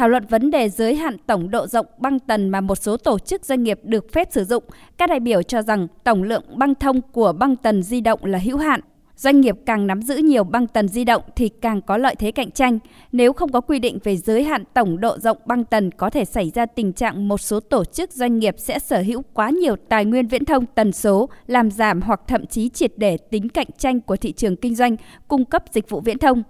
thảo luận vấn đề giới hạn tổng độ rộng băng tần mà một số tổ chức doanh nghiệp được phép sử dụng. Các đại biểu cho rằng tổng lượng băng thông của băng tần di động là hữu hạn. Doanh nghiệp càng nắm giữ nhiều băng tần di động thì càng có lợi thế cạnh tranh. Nếu không có quy định về giới hạn tổng độ rộng băng tần có thể xảy ra tình trạng một số tổ chức doanh nghiệp sẽ sở hữu quá nhiều tài nguyên viễn thông tần số, làm giảm hoặc thậm chí triệt để tính cạnh tranh của thị trường kinh doanh cung cấp dịch vụ viễn thông.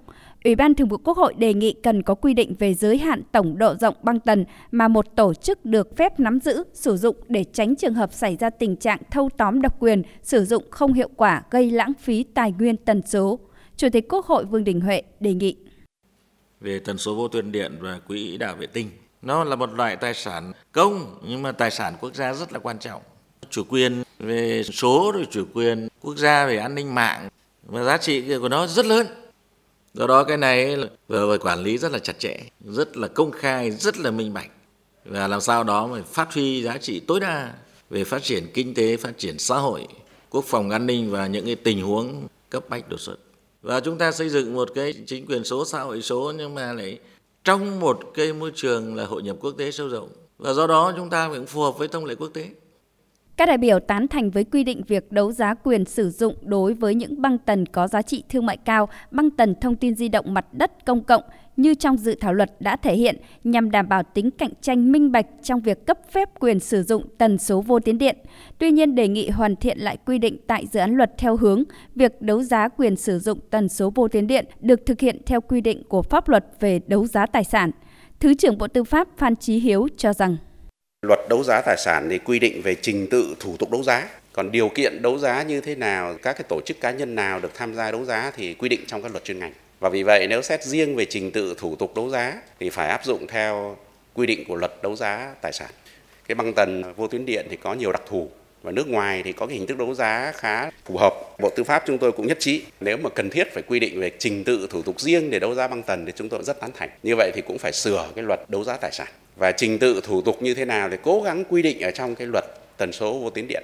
Ủy ban Thường vụ Quốc hội đề nghị cần có quy định về giới hạn tổng độ rộng băng tần mà một tổ chức được phép nắm giữ, sử dụng để tránh trường hợp xảy ra tình trạng thâu tóm độc quyền, sử dụng không hiệu quả gây lãng phí tài nguyên tần số. Chủ tịch Quốc hội Vương Đình Huệ đề nghị. Về tần số vô tuyến điện và quỹ đạo vệ tinh, nó là một loại tài sản công nhưng mà tài sản quốc gia rất là quan trọng. Chủ quyền về số rồi chủ quyền quốc gia về an ninh mạng và giá trị của nó rất lớn do đó cái này vừa quản lý rất là chặt chẽ, rất là công khai, rất là minh bạch. Và làm sao đó mà phát huy giá trị tối đa về phát triển kinh tế, phát triển xã hội, quốc phòng an ninh và những cái tình huống cấp bách đột xuất. Và chúng ta xây dựng một cái chính quyền số, xã hội số nhưng mà lại trong một cái môi trường là hội nhập quốc tế sâu rộng. Và do đó chúng ta cũng phù hợp với thông lệ quốc tế các đại biểu tán thành với quy định việc đấu giá quyền sử dụng đối với những băng tần có giá trị thương mại cao, băng tần thông tin di động mặt đất công cộng như trong dự thảo luật đã thể hiện nhằm đảm bảo tính cạnh tranh minh bạch trong việc cấp phép quyền sử dụng tần số vô tuyến điện. Tuy nhiên đề nghị hoàn thiện lại quy định tại dự án luật theo hướng việc đấu giá quyền sử dụng tần số vô tuyến điện được thực hiện theo quy định của pháp luật về đấu giá tài sản. Thứ trưởng Bộ Tư pháp Phan Chí Hiếu cho rằng Luật đấu giá tài sản thì quy định về trình tự thủ tục đấu giá. Còn điều kiện đấu giá như thế nào, các cái tổ chức cá nhân nào được tham gia đấu giá thì quy định trong các luật chuyên ngành. Và vì vậy nếu xét riêng về trình tự thủ tục đấu giá thì phải áp dụng theo quy định của luật đấu giá tài sản. Cái băng tần vô tuyến điện thì có nhiều đặc thù và nước ngoài thì có cái hình thức đấu giá khá phù hợp. Bộ Tư pháp chúng tôi cũng nhất trí. Nếu mà cần thiết phải quy định về trình tự thủ tục riêng để đấu giá băng tần thì chúng tôi rất tán thành. Như vậy thì cũng phải sửa cái luật đấu giá tài sản. Và trình tự thủ tục như thế nào để cố gắng quy định ở trong cái luật tần số vô tuyến điện.